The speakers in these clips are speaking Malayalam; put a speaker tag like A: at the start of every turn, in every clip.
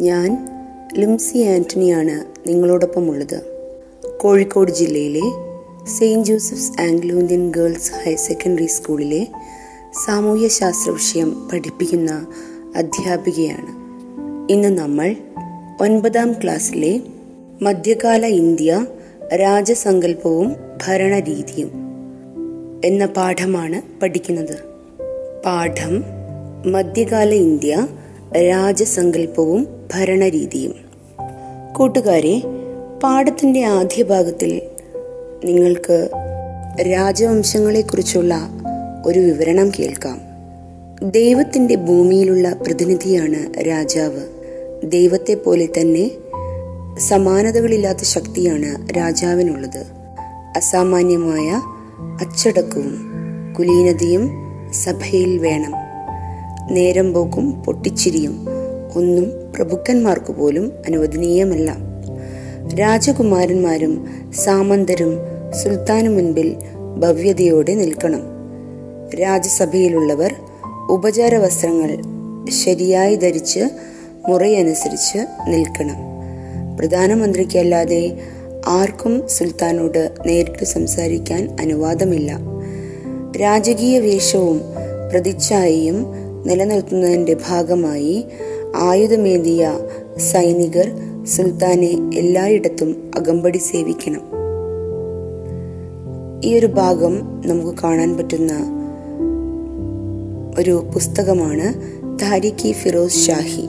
A: ഞാൻ ലിംസി ആന്റണിയാണ് നിങ്ങളോടൊപ്പമുള്ളത്. കോഴിക്കോട് ജില്ലയിലെ Saint Joseph's Anglo Indian Girls Higher Secondary സ്കൂളിലെ സാമൂഹ്യശാസ്ത്ര വിഷയം പഠിപ്പിക്കുന്ന അധ്യാപികയാണ്. ഇന്ന് നമ്മൾ ഒൻപതാം ക്ലാസ്സിലെ മധ്യകാല ഇന്ത്യ രാജസങ്കല്പവും ഭരണരീതിയും എന്ന പാഠമാണ് പഠിക്കുന്നത്. പാഠം മധ്യകാല ഇന്ത്യ രാജസങ്കല്പവും ഭരണരീതിയും. കൂട്ടുകാരെ പാഠത്തിന്റെ ആദ്യ ഭാഗത്തിൽ നിങ്ങൾക്ക് രാജവംശങ്ങളെക്കുറിച്ചുള്ള ഒരു വിവരണം കേൾക്കാം. ദൈവത്തിന്റെ ഭൂമിയിലുള്ള പ്രതിനിധിയാണ് രാജാവ്. ദൈവത്തെ പോലെ തന്നെ സമാനതകളില്ലാത്ത ശക്തിയാണ് രാജാവിനുള്ളത്. അസാമാന്യമായ അച്ചടക്കവും കുലീനതയും സഭയിൽ വേണം. നേരം പോക്കും പൊട്ടിച്ചിരിയും ഒന്നും പ്രഭുക്കന്മാർക്ക് പോലും അനുവദനീയമല്ല. രാജകുമാരന്മാരും സാമന്തരും സുൽത്താനു മുൻപിൽ ഭവ്യതയോടെ നിൽക്കണം. രാജസഭയിലുള്ളവർ ഉപചാര വസ്ത്രങ്ങൾ ശരിയായി ധരിച്ച് മുറയനുസരിച്ച് നിൽക്കണം. പ്രധാനമന്ത്രിക്കല്ലാതെ ആർക്കും സുൽത്താനോട് നേരിട്ട് സംസാരിക്കാൻ അനുവാദമില്ല. രാജകീയ വേഷവും പ്രതിച്ഛായയും നിലനിർത്തുന്നതിന്റെ ഭാഗമായി ആയുധമേന്തിയ സൈനികർ സുൽത്താനെ എല്ലായിടത്തും അകമ്പടി സേവിക്കണം. ഈ ഒരു ഭാഗം നമുക്ക് കാണാൻ പറ്റുന്ന ഒരു പുസ്തകമാണ് താരിഖി ഫിറോസ് ഷാഹി.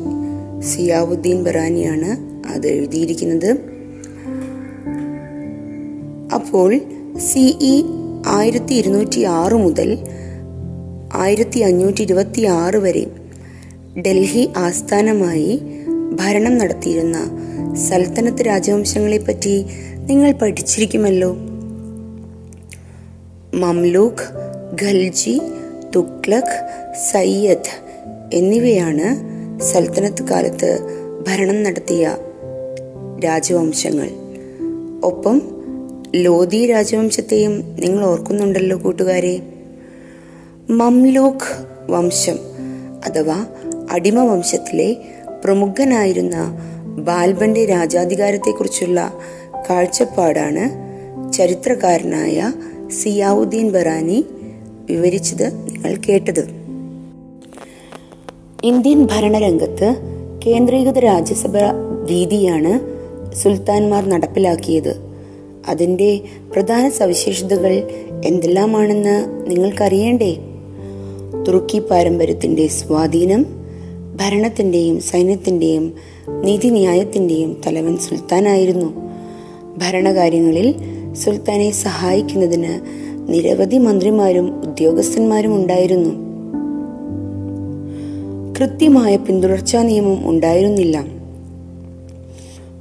A: സിയാവുദ്ദീൻ ബറാനിയാണ് അത് എഴുതിയിരിക്കുന്നത്. അപ്പോൾ സിഇ ആയിരത്തി ഇരുന്നൂറ്റി ആറ് മുതൽ ആയിരത്തി അഞ്ഞൂറ്റി ഇരുപത്തി ആറ് വരെ ഡൽഹി ആസ്ഥാനമായി ഭരണം നടത്തിയിരുന്ന സൽത്തനത്ത് രാജവംശങ്ങളെ പറ്റി നിങ്ങൾ പഠിച്ചിരിക്കുമല്ലോ. മംലൂഖ് ഖൽജി തുക്ലക് സയ്യദ് എന്നിവയാണ് സൽത്തനത്ത് കാലത്ത് ഭരണം നടത്തിയ രാജവംശങ്ങൾ. ഒപ്പം ലോധി രാജവംശത്തെയും നിങ്ങൾ ഓർക്കുന്നുണ്ടല്ലോ കൂട്ടുകാരെ. മംലൂഖ് വംശം അഥവാ അടിമ വംശത്തിലെ പ്രമുഖനായിരുന്ന ബാൽബന്റെ രാജാധികാരത്തെക്കുറിച്ചുള്ള കാഴ്ചപ്പാടാണ് ചരിത്രകാരനായ സിയാവുദ്ദീൻ ബറാനി വിവരിച്ചത് നിങ്ങൾ കേട്ടത്. ഇന്ത്യൻ ഭരണരംഗത്ത് കേന്ദ്രീകൃത രാജ്യസഭ രീതിയാണ് സുൽത്താൻമാർ നടപ്പിലാക്കിയത്. അതിന്റെ പ്രധാന സവിശേഷതകൾ എന്തെല്ലാമാണെന്ന് നിങ്ങൾക്കറിയേണ്ടേ? തുർക്കി പാരമ്പര്യത്തിന്റെ സ്വാധീനം ഭരണത്തിന്റെയും സൈന്യത്തിന്റെയും നീതിന്യായത്തിന്റെയും തലവൻ സുൽത്താനായിരുന്നു. ഭരണകാര്യങ്ങളിൽ സുൽത്താനെ സഹായിക്കുന്നതിന് നിരവധി മന്ത്രിമാരും ഉദ്യോഗസ്ഥന്മാരും ഉണ്ടായിരുന്നു. കൃത്യമായ പിന്തുടർച്ചാ നിയമം ഉണ്ടായിരുന്നില്ല.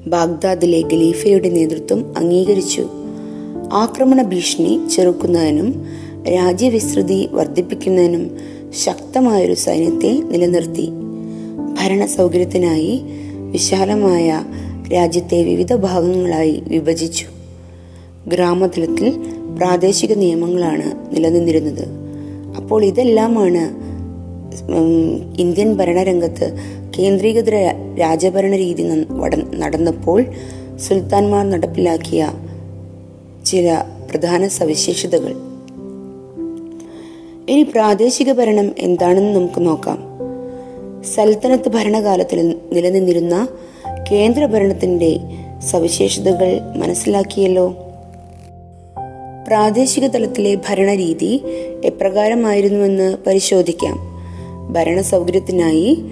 A: ബാഗ്ദാദിലെ ഖലീഫയുടെ നേതൃത്വം അംഗീകരിച്ചു. ആക്രമണ ഭീഷണി ചെറുക്കുന്നതിനും രാജ്യവിസ്തൃതി വർദ്ധിപ്പിക്കുന്നതിനും ശക്തമായൊരു സൈന്യത്തെ നിലനിർത്തി. ഭരണ സൗകര്യത്തിനായി വിശാലമായ രാജ്യത്തെ വിവിധ ഭാഗങ്ങളായി വിഭജിച്ചു. ഗ്രാമതലത്തിൽ പ്രാദേശിക നിയമങ്ങളാണ് നിലനിന്നിരുന്നത്. അപ്പോൾ ഇതെല്ലാമാണ് ഇന്ത്യൻ ഭരണരംഗത്ത് കേന്ദ്രീകൃത രാജഭരണ രീതി നടന്നപ്പോൾ സുൽത്താൻമാർ നടപ്പിലാക്കിയ ചില പ്രധാന സവിശേഷതകൾ. ഇനി പ്രാദേശിക ഭരണം എന്താണെന്ന് നമുക്ക് നോക്കാം. സൽത്തനത്ത് ഭരണകാലത്തിൽ നിലനിന്നിരുന്ന കേന്ദ്ര ഭരണത്തിന്റെ സവിശേഷതകൾ മനസ്സിലാക്കിയല്ലോ. പ്രാദേശിക തലത്തിലെ ഭരണരീതി എപ്രകാരമായിരുന്നുവെന്ന് പരിശോധിക്കാം. ഭരണ സൗകര്യത്തിനായി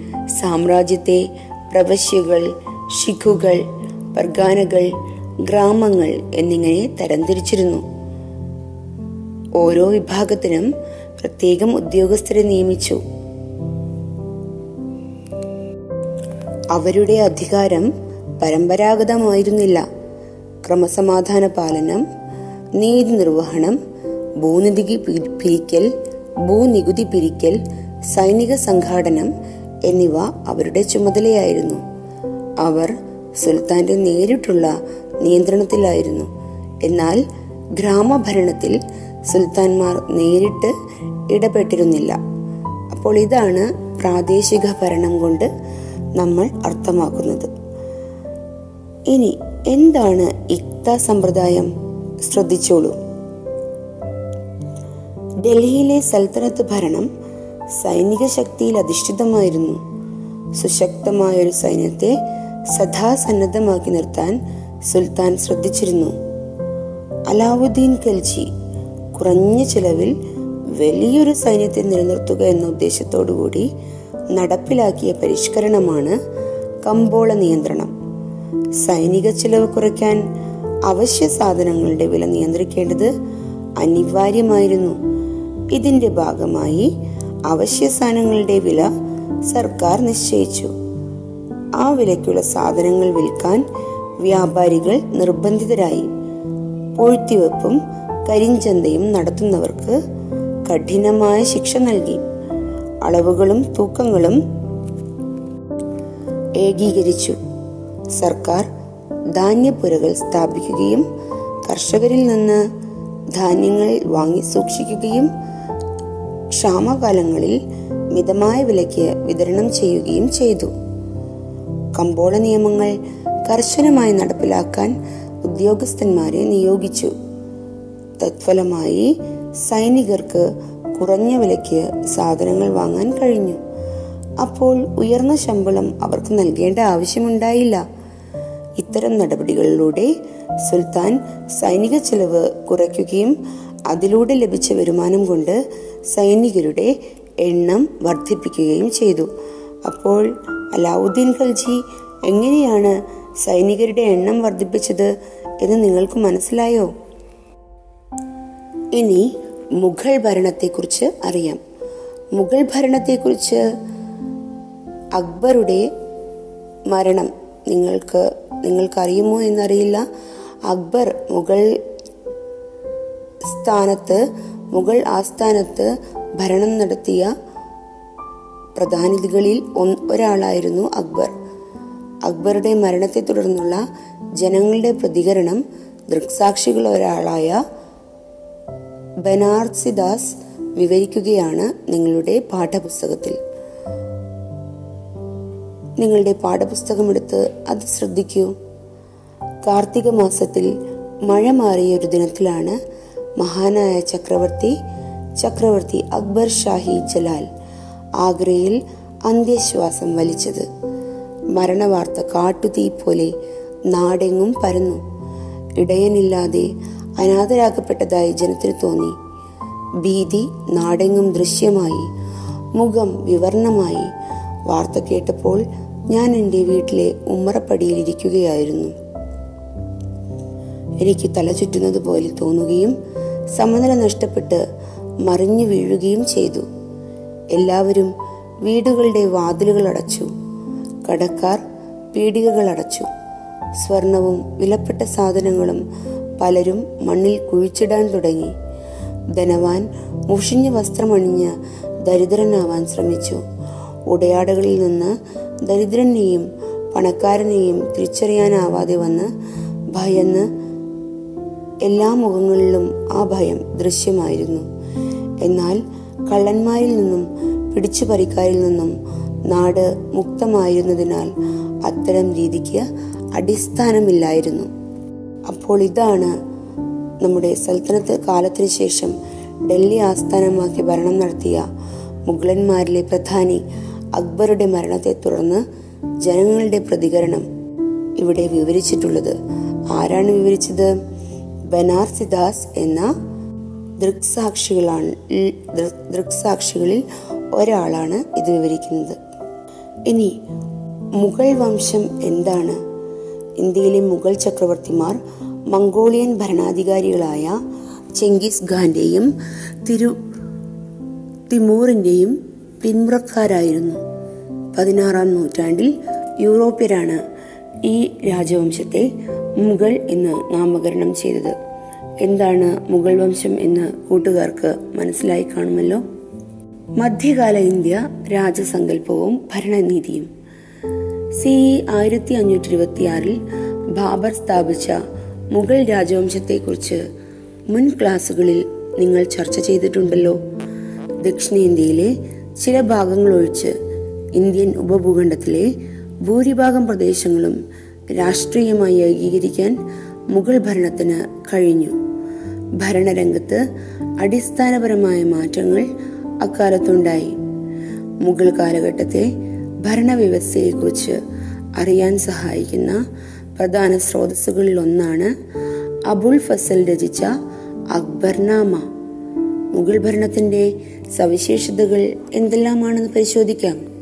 A: സാമ്രാജ്യത്തെ പ്രവശ്യകൾ ഷിഖുകൾ പർഗാനകൾ ഗ്രാമങ്ങൾ എന്നിങ്ങനെ തരംതിരിച്ചിരുന്നു. ഓരോ വിഭാഗത്തിനും പ്രത്യേകം ഉദ്യോഗസ്ഥരെ നിയമിച്ചു. അവരുടെ അധികാരം പരമ്പരാഗതമായിരുന്നില്ല. ക്രമസമാധാന പാലനം നീതി നിർവഹണം ഭൂനികുതി പിരിക്കൽ ഭൂനികുതി പിരിക്കൽ സൈനിക സംഘാടനം എന്നിവ അവരുടെ ചുമതലയായിരുന്നു. അവർ സുൽത്താന്റെ നേരിട്ടുള്ള നിയന്ത്രണത്തിലായിരുന്നു. എന്നാൽ ഗ്രാമഭരണത്തിൽ സുൽത്താൻമാർ നേരിട്ട് ഇടപെട്ടിരുന്നില്ല. അപ്പോൾ ഇതാണ് പ്രാദേശിക ഭരണം കൊണ്ട് നമ്മൾ അർത്ഥമാക്കുന്നത്. ഇനി എന്താണ് ഇക്ത സമ്പ്രദായം? ശ്രദ്ധിച്ചോളൂ. ഡൽഹിയിലെ സൽത്തനത്ത് ഭരണം സൈനിക ശക്തിയിൽ അധിഷ്ഠിതമായിരുന്നു. സുശക്തമായ ഒരു സൈന്യത്തെ സദാസന്നദ്ധമാക്കി നിർത്താൻ സുൽത്താൻ ശ്രദ്ധിച്ചിരുന്നു. അലാവുദ്ദീൻ ഖൽജി കുറഞ്ഞ ചിലവിൽ വലിയൊരു സൈന്യത്തെ നിലനിർത്തുക എന്ന ഉദ്ദേശത്തോടുകൂടി നടപ്പിലാക്കിയ പരിഷ്കരണമാണ് കമ്പോള നിയന്ത്രണം. സൈനിക ചെലവ് കുറയ്ക്കാൻ അവശ്യ സാധനങ്ങളുടെ വില നിയന്ത്രിക്കേണ്ടത് അനിവാര്യമായിരുന്നു. ഇതിന്റെ ഭാഗമായി അവശ്യ സാധനങ്ങളുടെ വില സർക്കാർ നിശ്ചയിച്ചു. ആ വിലയ്ക്കുള്ള സാധനങ്ങൾ വിൽക്കാൻ വ്യാപാരികൾ നിർബന്ധിതരായി. പൂഴ്ത്തിവെപ്പും കരിഞ്ചന്തയും നടത്തുന്നവർക്ക് കഠിനമായ ശിക്ഷ നൽകി. അളവുകളും തൂക്കങ്ങളും ഏകീകരിച്ചു. സർക്കാർ ധാന്യപ്പുരകൾ സ്ഥാപിക്കുകയും കർഷകരിൽ നിന്ന് ധാന്യങ്ങൾ വാങ്ങി സൂക്ഷിക്കുകയും ക്ഷാമകാലങ്ങളിൽ മിതമായ വിലയ്ക്ക് വിതരണം ചെയ്യുകയും ചെയ്തു. കമ്പോള നിയമങ്ങൾ കർശനമായി നടപ്പിലാക്കാൻ ഉദ്യോഗസ്ഥന്മാരെ നിയോഗിച്ചു. തത്ഫലമായി സൈനികർക്ക് കുറഞ്ഞ വിലയ്ക്ക് സാധനങ്ങൾ വാങ്ങാൻ കഴിഞ്ഞു. അപ്പോൾ ഉയർന്ന ശമ്പളം അവർക്ക് നൽകേണ്ട ആവശ്യമുണ്ടായില്ല. ഇത്തരം നടപടികളിലൂടെ സുൽത്താൻ സൈനിക ചെലവ് കുറയ്ക്കുകയും അതിലൂടെ ലഭിച്ച വരുമാനം കൊണ്ട് സൈനികരുടെ എണ്ണം വർദ്ധിപ്പിക്കുകയും ചെയ്തു. അപ്പോൾ അലാവുദ്ദീൻ ഖൽജി എങ്ങനെയാണ് സൈനികരുടെ എണ്ണം വർദ്ധിപ്പിച്ചത് എന്ന് നിങ്ങൾക്ക് മനസ്സിലായോ? ഇനി മുഗൾ ഭരണത്തെക്കുറിച്ച് അറിയാം. മുഗൾ ഭരണത്തെക്കുറിച്ച് അക്ബറുടെ മരണം നിങ്ങൾക്ക് നിങ്ങൾക്കറിയുമോ എന്നറിയില്ല. അക്ബർ മുഗൾ സ്ഥാനത്ത് മുഗൾ ആസ്ഥാനത്ത് ഭരണം നടത്തിയ പ്രധാനിധികളിൽ ഒരാളായിരുന്നു അക്ബർ. അക്ബറുടെ മരണത്തെ തുടർന്നുള്ള ജനങ്ങളുടെ പ്രതികരണം ദൃക്സാക്ഷികൾ ഒരാളായ ബനാർസിദാസ് വിവരിക്കുകയാണ് നിങ്ങളുടെ പാഠപുസ്തകത്തിൽ. നിങ്ങളുടെ പാഠപുസ്തകം എടുത്ത് അത് ശ്രദ്ധിക്കൂ. കാർത്തിക മാസത്തിൽ മഴ മാറിയ ഒരു ദിനത്തിലാണ് മഹാനായ ചക്രവർത്തി ചക്രവർത്തി അക്ബർ ഷാഹി ജലാൽ ആഗ്രയിൽ അന്ത്യശ്വാസം വലിച്ചത്. മരണവാർത്ത കാട്ടുതീ പോലെ നാടെങ്ങും പരന്നു. ഇടയനില്ലാതെ അനാഥരാക്കപ്പെട്ടതായി ജനത്തിന് തോന്നി. ഭീതി നാടെങ്ങും ദൃശ്യമായി മുഖം വിവർണമായി. വാർത്ത കേട്ടപ്പോൾ ഞാൻ എന്റെ വീട്ടിലെ ഉമ്മറപ്പടിയിൽ ഇരിക്കുകയായിരുന്നു. എനിക്ക് തല ചുറ്റുന്നത് പോലെ തോന്നുകയും സമനില നഷ്ടപ്പെട്ട് മറിഞ്ഞു വീഴുകയും ചെയ്തു. എല്ലാവരും വീടുകളുടെ വാതിലുകൾ അടച്ചു. കടക്കാർ പീടികകൾ അടച്ചു. സ്വർണവും വിലപ്പെട്ട സാധനങ്ങളും പലരും മണ്ണിൽ കുഴിച്ചിടാൻ തുടങ്ങി. ധനവാൻ മുഷിഞ്ഞ വസ്ത്രമണിഞ്ഞ് ദരിദ്രനാവാൻ ശ്രമിച്ചു. ഉടയാടകളിൽ നിന്ന് ദരിദ്രനെയും പണക്കാരനെയും തിരിച്ചറിയാനാവാതെ വന്ന് ഭയന്ന് എല്ലാ മുഖങ്ങളിലും ആ ഭയം ദൃശ്യമായിരുന്നു. എന്നാൽ കള്ളന്മാരിൽ നിന്നും പിടിച്ചു പറിക്കാരിൽ നിന്നും നാട് മുക്തമായിരുന്നതിനാൽ അത്തരം രീതിക്ക് അടിസ്ഥാനമില്ലായിരുന്നു. അപ്പോൾ ഇതാണ് നമ്മുടെ സൽത്തനത്ത് കാലത്തിനു ശേഷം ഡൽഹി ആസ്ഥാനമാക്കി ഭരണം നടത്തിയ മുഗളന്മാരിലെ പ്രധാനി അക്ബറുടെ മരണത്തെ തുടർന്ന് ജനങ്ങളുടെ പ്രതികരണം ഇവിടെ വിവരിച്ചിട്ടുള്ളത്. ആരാണ് വിവരിച്ചത്? ബനാർസിദാസ് എന്ന ദൃക്സാക്ഷികളാണ് ദൃക്സാക്ഷികളിൽ ഒരാളാണ് ഇത് വിവരിക്കുന്നത്. ഇനി മുഗൾ വംശം എന്താണ്? ഇന്ത്യയിലെ മുഗൾ ചക്രവർത്തിമാർ മംഗോളിയൻ ഭരണാധികാരികളായ ചെങ്കിസ് ഖാന്റെയും തിരു തിമൂറിന്റെയും പിന്മുറക്കാരായിരുന്നു പതിനാറാം നൂറ്റാണ്ടിൽ യൂറോപ്യരാണ് ഈ രാജവംശത്തെ മുഗൾ എന്ന് നാമകരണം ചെയ്തത്. എന്താണ് മുഗൾ വംശം എന്ന് കൂട്ടുകാർക്ക് മനസ്സിലായി കാണുമല്ലോ? മധ്യകാല ഇന്ത്യ രാജസങ്കല്പവും ഭരണനീതിയും. സി ഇ ആയിരത്തി അഞ്ഞൂറ്റി ഇരുപത്തിയാറിൽ ബാബർ സ്ഥാപിച്ച മുഗൾ രാജവംശത്തെക്കുറിച്ച് മുൻ ക്ലാസുകളിൽ നിങ്ങൾ ചർച്ച ചെയ്തിട്ടുണ്ടല്ലോ. ദക്ഷിണേന്ത്യയിലെ ചില ഭാഗങ്ങൾ ഒഴിച്ച് ഇന്ത്യൻ ഉപഭൂഖണ്ഡത്തിലെ ഭൂരിഭാഗം പ്രദേശങ്ങളും രാഷ്ട്രീയമായി ഏകീകരിക്കാൻ മുഗൾ ഭരണത്തിന് കഴിഞ്ഞു. ഭരണരംഗത്ത് അടിസ്ഥാനപരമായ മാറ്റങ്ങൾ അക്കാലത്തുണ്ടായി. മുഗൾ കാലഘട്ടത്തെ ഭരണവ്യവസ്ഥയെക്കുറിച്ച് അറിയാൻ സഹായിക്കുന്ന പ്രധാന സ്രോതസ്സുകളിൽ ഒന്നാണ് അബുൾ ഫസൽ രചിച്ച അക്ബർനാമ. മുഗൾ ഭരണത്തിന്റെ സവിശേഷതകൾ എന്തെല്ലാമാണെന്ന് പരിശോധിക്കാം.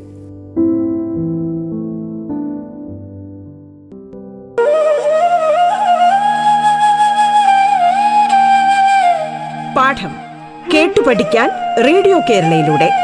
B: പാഠം കേട്ടു പഠിക്കാൻ റേഡിയോ കേരളയിലൂടെ.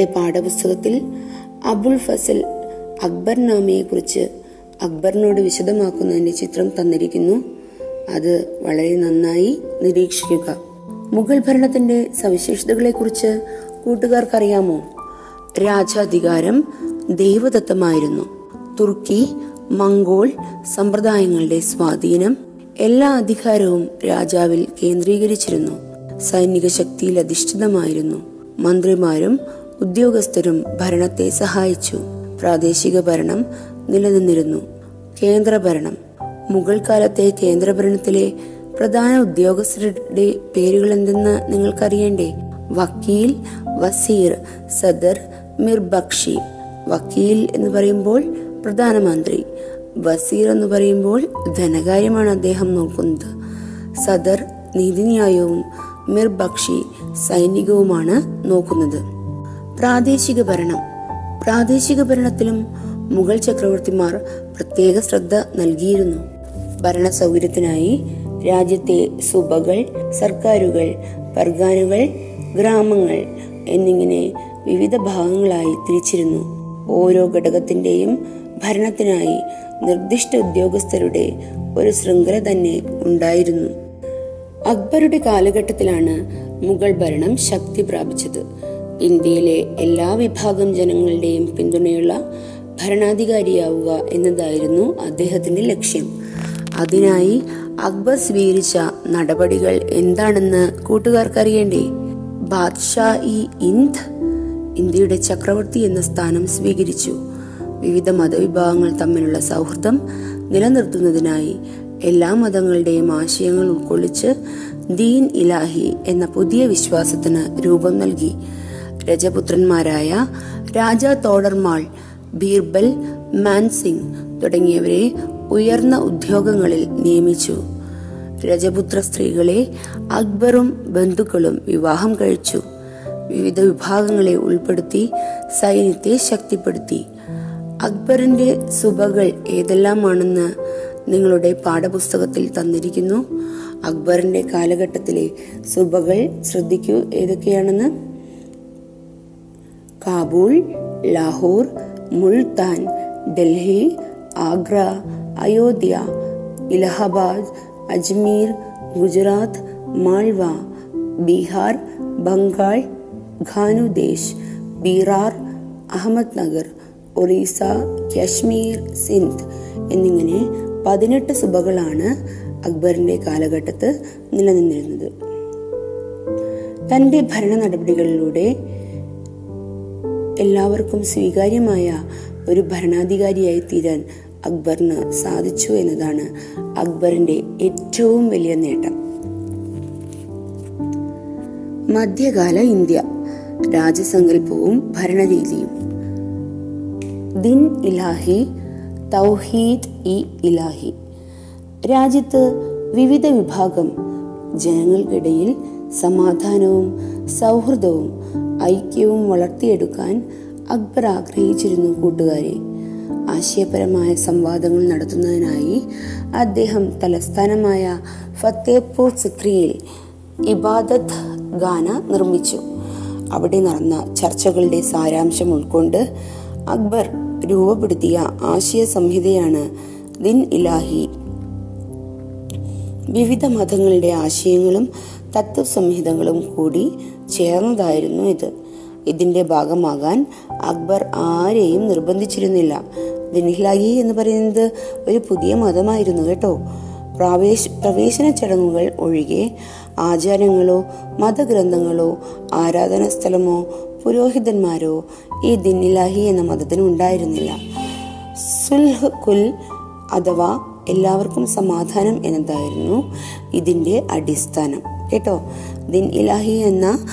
A: നിങ്ങളുടെ പാഠപുസ്തകത്തിൽ അബുൽ ഫസൽ അക്ബർനാമയെ കുറിച്ച് അക്ബറിനോട് വിശദമാക്കുന്നതിന്റെ ചിത്രം തന്നിരിക്കുന്നു. അത് വളരെ നന്നായി നിരീക്ഷിക്കുക. മുഗൾ ഭരണത്തിന്റെ സവിശേഷതകളെ കുറിച്ച് കൂട്ടുകാർക്കറിയാമോ? രാജാധികാരം ദൈവദത്തമായിരുന്നു തുർക്കി മംഗോൾ സമ്പ്രദായങ്ങളുടെ സ്വാധീനം എല്ലാ അധികാരവും രാജാവിൽ കേന്ദ്രീകരിച്ചിരുന്നു. സൈനിക ശക്തിയിൽ അധിഷ്ഠിതമായിരുന്നു. മന്ത്രിമാരും ഉദ്യോഗസ്ഥരും ഭരണത്തെ സഹായിച്ചു. പ്രാദേശിക ഭരണം നിലനിന്നിരുന്നു. കേന്ദ്രഭരണം മുഗൾ കാലത്തെ കേന്ദ്രഭരണത്തിലെ പ്രധാന ഉദ്യോഗസ്ഥരുടെ പേരുകൾ എന്തെന്ന് നിങ്ങൾക്കറിയണ്ടേ? വക്കീൽ വസീർ സദർ മിർ ബക്ഷി. വക്കീൽ എന്ന് പറയുമ്പോൾ പ്രധാനമന്ത്രി. വസീർ എന്ന് പറയുമ്പോൾ ധനകാര്യമാണ് അദ്ദേഹം നോക്കുന്നത്. സദർ നീതിന്യായവും മിർ ബക്ഷി സൈനികവുമാണ് നോക്കുന്നത്. പ്രാദേശിക ഭരണം. പ്രാദേശിക ഭരണത്തിലും മുഗൾ ചക്രവർത്തിമാർ പ്രത്യേക ശ്രദ്ധ നൽകിയിരുന്നു. ഭരണ സൗകര്യത്തിനായി രാജ്യത്തെ സുബകൾ സർക്കാരുകൾ പർഗാനുകൾ ഗ്രാമങ്ങൾ എന്നിങ്ങനെ വിവിധ ഭാഗങ്ങളായി തിരിച്ചിരുന്നു. ഓരോ ഘടകത്തിന്റെയും ഭരണത്തിനായി നിർദ്ദിഷ്ട ഉദ്യോഗസ്ഥരുടെ ഒരു ശൃംഖല തന്നെ ഉണ്ടായിരുന്നു. അക്ബറുടെ കാലഘട്ടത്തിലാണ് മുഗൾ ഭരണം ശക്തി പ്രാപിച്ചത്. ഇന്ത്യയിലെ എല്ലാ വിഭാഗം ജനങ്ങളുടെയും പിന്തുണയുള്ള ഭരണാധികാരിയാവുക എന്നതായിരുന്നു അദ്ദേഹത്തിന്റെ ലക്ഷ്യം. അതിനായി അക്ബർ സ്വീകരിച്ച നടപടികൾ എന്താണെന്ന് കൂട്ടുകാർക്കറിയണ്ടേ? ബാദ്ഷാ ഇ ഇന്ത് ഇന്ത്യയുടെ ചക്രവർത്തി എന്ന സ്ഥാനം സ്വീകരിച്ചു. വിവിധ മതവിഭാഗങ്ങൾ തമ്മിലുള്ള സൗഹൃദം നിലനിർത്തുന്നതിനായി എല്ലാ മതങ്ങളുടെയും ആശയങ്ങൾ ഉൾക്കൊള്ളിച്ച് ദീൻ ഇലാഹി എന്ന പുതിയ വിശ്വാസത്തിന് രൂപം നൽകി. രജപുത്രന്മാരായ രാജ തോടർമാൾ ബീർബൽ മാൻസിംഗ് തുടങ്ങിയവരെ ഉയർന്ന ഉദ്യോഗങ്ങളിൽ നിയമിച്ചു. രജപുത്ര സ്ത്രീകളെ അക്ബറും ബന്ധുക്കളും വിവാഹം കഴിച്ചു. വിവിധ വിഭാഗങ്ങളെ ഉൾപ്പെടുത്തി സൈന്യത്തെ ശക്തിപ്പെടുത്തി. അക്ബറിന്റെ സുബകൾ ഏതെല്ലാമാണെന്ന് നിങ്ങളുടെ പാഠപുസ്തകത്തിൽ തന്നിരിക്കുന്നു. അക്ബറിന്റെ കാലഘട്ടത്തിലെ സുബകൾ ശ്രദ്ധിക്കൂ ഏതൊക്കെയാണെന്ന്. കാബൂൾ ലാഹോർ മുൾത്താൻ ഡൽഹി ആഗ്ര അയോധ്യ ഇലഹാബാദ് അജ്മീർ ഗുജറാത്ത് മാൾവ ബീഹാർ ബംഗാൾ ഖാനുദേശ് ബീറാർ അഹമ്മദ് നഗർ ഒറീസ കാശ്മീർ സിന്ധ് എന്നിങ്ങനെ പതിനെട്ട് സുബകളാണ് അക്ബറിന്റെ കാലഘട്ടത്ത് നിലനിന്നിരുന്നത്. തന്റെ ഭരണ നടപടികളിലൂടെ എല്ലാവർക്കും സ്വീകാര്യമായ ഒരു ഭരണാധികാരിയായി തീരാൻ അക്ബറിന് സാധിച്ചു എന്നതാണ് അക്ബറിന്റെ ഏറ്റവും വലിയ നേട്ടം. മധ്യകാല ഇന്ത്യ രാജസങ്കല്പവും ഭരണരീതിയും. ദിൻ ഇലാഹി തൗഹീദ് ഇ ഇലാഹി. രാജ്യത്ത് വിവിധ വിഭാഗം ജനങ്ങൾക്കിടയിൽ സമാധാനവും സൗഹൃദവും ഐക്യവും വളർത്തിയെടുക്കാൻ അക്ബർ ആഗ്രഹിച്ചിരുന്നു കൂട്ടുകാരെ. ആശയപരമായ സംവാദങ്ങൾ നടത്തുന്നതിനായി അദ്ദേഹം തലസ്ഥാനമായ ഫത്തേപൂർ സിക്രിയിൽ ഇബാദത്ത് ഗാന നിർമ്മിച്ചു. അവിടെ നടന്ന ചർച്ചകളുടെ സാരാംശം ഉൾക്കൊണ്ട് അക്ബർ രൂപപ്പെടുത്തിയ ആശയ സംഹിതയാണ് ദിൻ ഇലാഹി. വിവിധ മതങ്ങളുടെ ആശയങ്ങളും തത്വസംഹിതകളും കൂടി ചേർന്നതായിരുന്നു ഇത്. ഇതിന്റെ ഭാഗമാകാൻ അക്ബർ ആരെയും നിർബന്ധിച്ചിരുന്നില്ല. ദിൻഹ്ലാഹി എന്ന് പറയുന്നത് ഒരു പുതിയ മതമായിരുന്നു കേട്ടോ. പ്രവേശ പ്രവേശന ചടങ്ങുകൾ ഒഴികെ ആചാരങ്ങളോ മതഗ്രന്ഥങ്ങളോ ആരാധനാ സ്ഥലമോ പുരോഹിതന്മാരോ ഈ ദിന്നിലാഹി എന്ന മതത്തിന് ഉണ്ടായിരുന്നില്ല. സുൽഹ് കുൽ അഥവാ എല്ലാവർക്കും സമാധാനം എന്നതായിരുന്നു ഇതിന്റെ അടിസ്ഥാനം. കേട്ടോ. ദിൻ ഇലാഹി എന്ന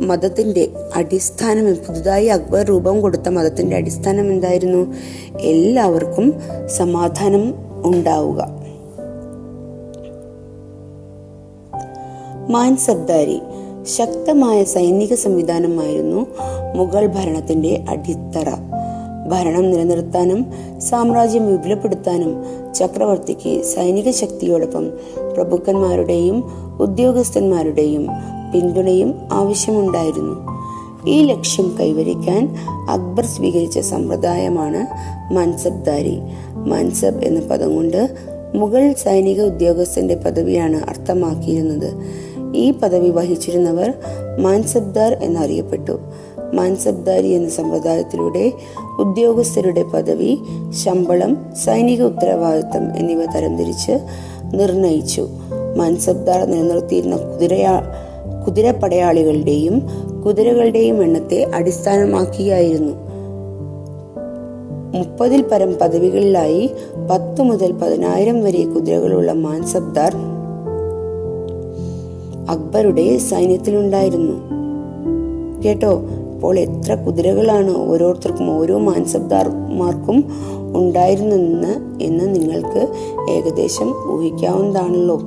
A: മതത്തിന്റെ അടിസ്ഥാനം പുതുതായി അക്ബർ രൂപം കൊടുത്ത മതത്തിന്റെ അടിസ്ഥാനം എന്തായിരുന്നു? എല്ലാവർക്കും സമാധാനം ഉണ്ടാവുക. മാൻസബ്ദാരി ശക്തമായ സൈനിക സംവിധാനമായിരുന്നു മുഗൾ ഭരണത്തിന്റെ അടിത്തറ. ഭരണം നിലനിർത്താനും സാമ്രാജ്യം വിപുലപ്പെടുത്താനും ചക്രവർത്തിക്ക് സൈനിക ശക്തിയോടൊപ്പം പ്രഭുക്കന്മാരുടെയും ഉദ്യോഗസ്ഥന്മാരുടെയും പിന്തുണയും ആവശ്യമുണ്ടായിരുന്നു. ഈ ലക്ഷ്യം കൈവരിക്കാൻ അക്ബർ സ്വീകരിച്ച സമ്പ്രദായമാണ് മൻസബ്ദാരി. മൻസബ് എന്ന പദം കൊണ്ട് മുഗൾ സൈനിക ഉദ്യോഗസ്ഥന്റെ പദവിയാണ് അർത്ഥമാക്കിയിരുന്നത്. ഈ പദവി വഹിച്ചിരുന്നവർ മാൻസബ്ദാർ എന്നറിയപ്പെട്ടു. മാൻസബ്ദാരി എന്ന സമ്പ്രദായത്തിലൂടെ ഉദ്യോഗസ്ഥരുടെ പദവി ശമ്പളം സൈനിക ഉത്തരവാദിത്തം എന്നിവ തരംതിരിച്ച് നിർണയിച്ചു. മാൻസബ്ദാർ നിലനിർത്തിയിരുന്ന കുതിരയാ കുതിരപ്പടയാളികളുടെയും കുതിരകളുടെയും എണ്ണത്തെ അടിസ്ഥാനമാക്കിയായിരുന്നു. മുപ്പതിൽ പരം പദവികളിലായി പത്ത് മുതൽ പതിനായിരം വരെ കുതിരകളുള്ള മാൻസബ്ദാർ അക്ബറുടെ സൈന്യത്തിലുണ്ടായിരുന്നു. കേട്ടോ? അപ്പോൾ എത്ര കുതിരകളാണ് ഓരോരുത്തർക്കും ഓരോ മാൻസബ്ദാർമാർക്കും ഉണ്ടായിരുന്നെന്ന് എന്ന് നിങ്ങൾക്ക് ഏകദേശം ഊഹിക്കാവുന്നതാണല്ലോ.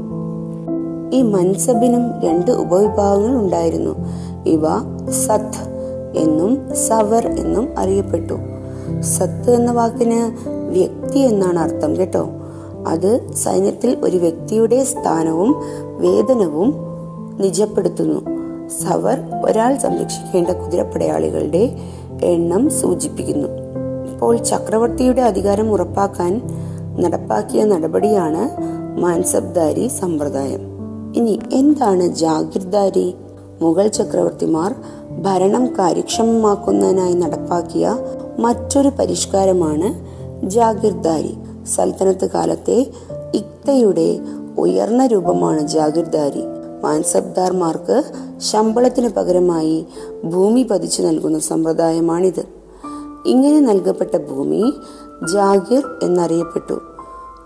A: ഈ മൻസബിനും രണ്ട് ഉപവിഭാഗങ്ങൾ ഉണ്ടായിരുന്നു. ഇവ സത് എന്നും സവർ എന്നും അറിയപ്പെട്ടു. സത് എന്ന വാക്കിന് വ്യക്തി എന്നാണ് അർത്ഥം കേട്ടോ. അത് സൈന്യത്തിൽ ഒരു വ്യക്തിയുടെ സ്ഥാനവും വേതനവും നിജപ്പെടുത്തുന്നു. സവർ ഒരാൾ സംരക്ഷിക്കേണ്ട കുതിരപ്പടയാളികളുടെ എണ്ണം സൂചിപ്പിക്കുന്നു. അപ്പോൾ ചക്രവർത്തിയുടെ അധികാരം ഉറപ്പാക്കാൻ നടപ്പാക്കിയ നടപടിയാണ് മാൻസബ്ദാരി സമ്പ്രദായം. ഇനി എന്താണ് ജാഗിർദാരി? മുഗൾ ചക്രവർത്തിമാർ ഭരണം കാര്യക്ഷമമാക്കുന്നതിനായി നടപ്പാക്കിയ മറ്റൊരു പരിഷ്കാരമാണ് ജാഗിർദാരി. സൽത്തനത്ത് കാലത്തെ ഇക്തയുടെ ഉയർന്ന രൂപമാണ് ജാഗിർദാരി. മാൻസബ്ദാർമാർക്ക് ശമ്പളത്തിന് പകരമായി ഭൂമി പതിച്ചു നൽകുന്ന സമ്പ്രദായമാണിത്. ഇങ്ങനെ നൽകപ്പെട്ട ഭൂമി ജാഗിർ എന്നറിയപ്പെട്ടു.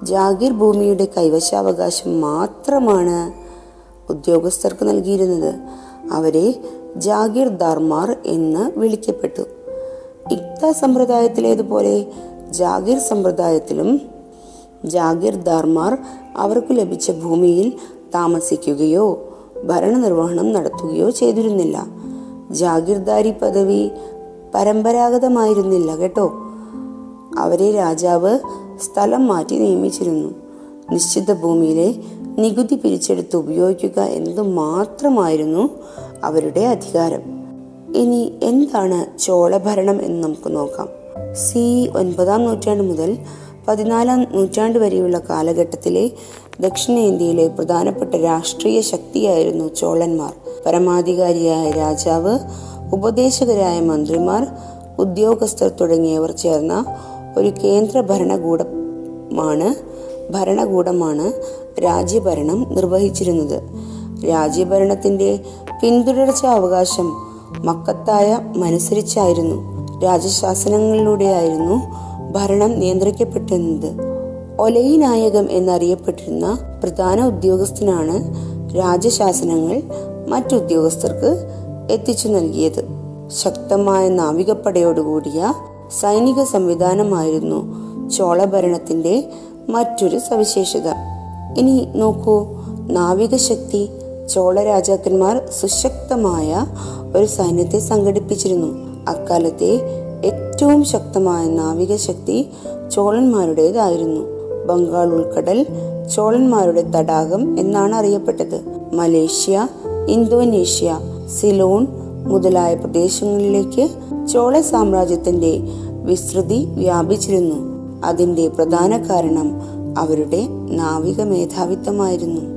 A: ജാഗിർ ഭൂമിയുടെ കൈവശാവകാശം മാത്രമാണ് ഉദ്യോഗസ്ഥർക്ക് നൽകിയിരുന്നത്. അവരെ ജാഗിർദാർമാർ എന്ന് വിളിക്കപ്പെട്ടു. ഇക്ത സമ്പ്രദായത്തിലേതുപോലെ ജാഗിർ സമ്പ്രദായത്തിലും ജാഗിർദാർമാർ അവർക്ക് ലഭിച്ച ഭൂമിയിൽ താമസിക്കുകയോ ഭരണനിർവഹണം നടത്തുകയോ ചെയ്തിരുന്നില്ല. ജാഗിർദാരി പദവി പരമ്പരാഗതമായിരുന്നില്ല കേട്ടോ. അവരെ രാജാവ് സ്ഥലം മാറ്റി നിയമിച്ചിരുന്നു. നിശ്ചിത ഭൂമിയിലെ നികുതി പിരിച്ചെടുത്ത് ഉപയോഗിക്കുക എന്നത് മാത്രമായിരുന്നു അവരുടെ അധികാരം. ഇനി എന്താണ് ചോളഭരണം എന്ന് നമുക്ക് നോക്കാം. സി ഒൻപതാം നൂറ്റാണ്ട് മുതൽ പതിനാലാം നൂറ്റാണ്ട് വരെയുള്ള കാലഘട്ടത്തിലെ ദക്ഷിണേന്ത്യയിലെ പ്രധാനപ്പെട്ട രാഷ്ട്രീയ ശക്തിയായിരുന്നു ചോളന്മാർ. പരമാധികാരിയായ രാജാവ് ഉപദേശകരായ മന്ത്രിമാർ ഉദ്യോഗസ്ഥർ തുടങ്ങിയവർ ചേർന്ന ഒരു കേന്ദ്ര ഭരണകൂടമാണ് ഭരണകൂടമാണ് രാജ്യഭരണം നിർവഹിച്ചിരുന്നത്. രാജ്യഭരണത്തിന്റെ പിന്തുടർച്ച അവകാശം മക്കത്തായ മനുസരിച്ചായിരുന്നു. രാജശാസനങ്ങളിലൂടെയായിരുന്നു ഭരണം നിയന്ത്രിക്കപ്പെട്ടിരുന്നത് ഒലയി നായകം എന്നറിയപ്പെട്ടിരുന്ന പ്രധാന ഉദ്യോഗസ്ഥനാണ് രാജശാസനങ്ങൾ മറ്റുദ്യോഗസ്ഥർക്ക് എത്തിച്ചു നൽകിയത്. ശക്തമായ നാവികപ്പടയോടുകൂടിയ സൈനിക സംവിധാനമായിരുന്നു ചോള ഭരണത്തിന്റെ മറ്റൊരു സവിശേഷത. ഇനി നോക്കൂ നാവികശക്തി ചോള രാജാക്കന്മാർ സുശക്തമായ ഒരു സൈന്യത്തെ സംഘടിപ്പിച്ചിരുന്നു. അക്കാലത്തെ ഏറ്റവും ശക്തമായ നാവികശക്തി ചോളന്മാരുടേതായിരുന്നു. ബംഗാൾ ഉൾക്കടൽ ചോളന്മാരുടെ തടാകം എന്നാണ് അറിയപ്പെട്ടത്. മലേഷ്യ ഇന്തോനേഷ്യ സിലോൺ മുതലായ പ്രദേശങ്ങളിലേക്ക് ചോള സാമ്രാജ്യത്തിന്റെ വിസ്തൃതി വ്യാപിച്ചിരുന്നു. അതിന്റെ പ്രധാന കാരണം അവരുടെ നാവിക മേധാവിത്വമായിരുന്നു.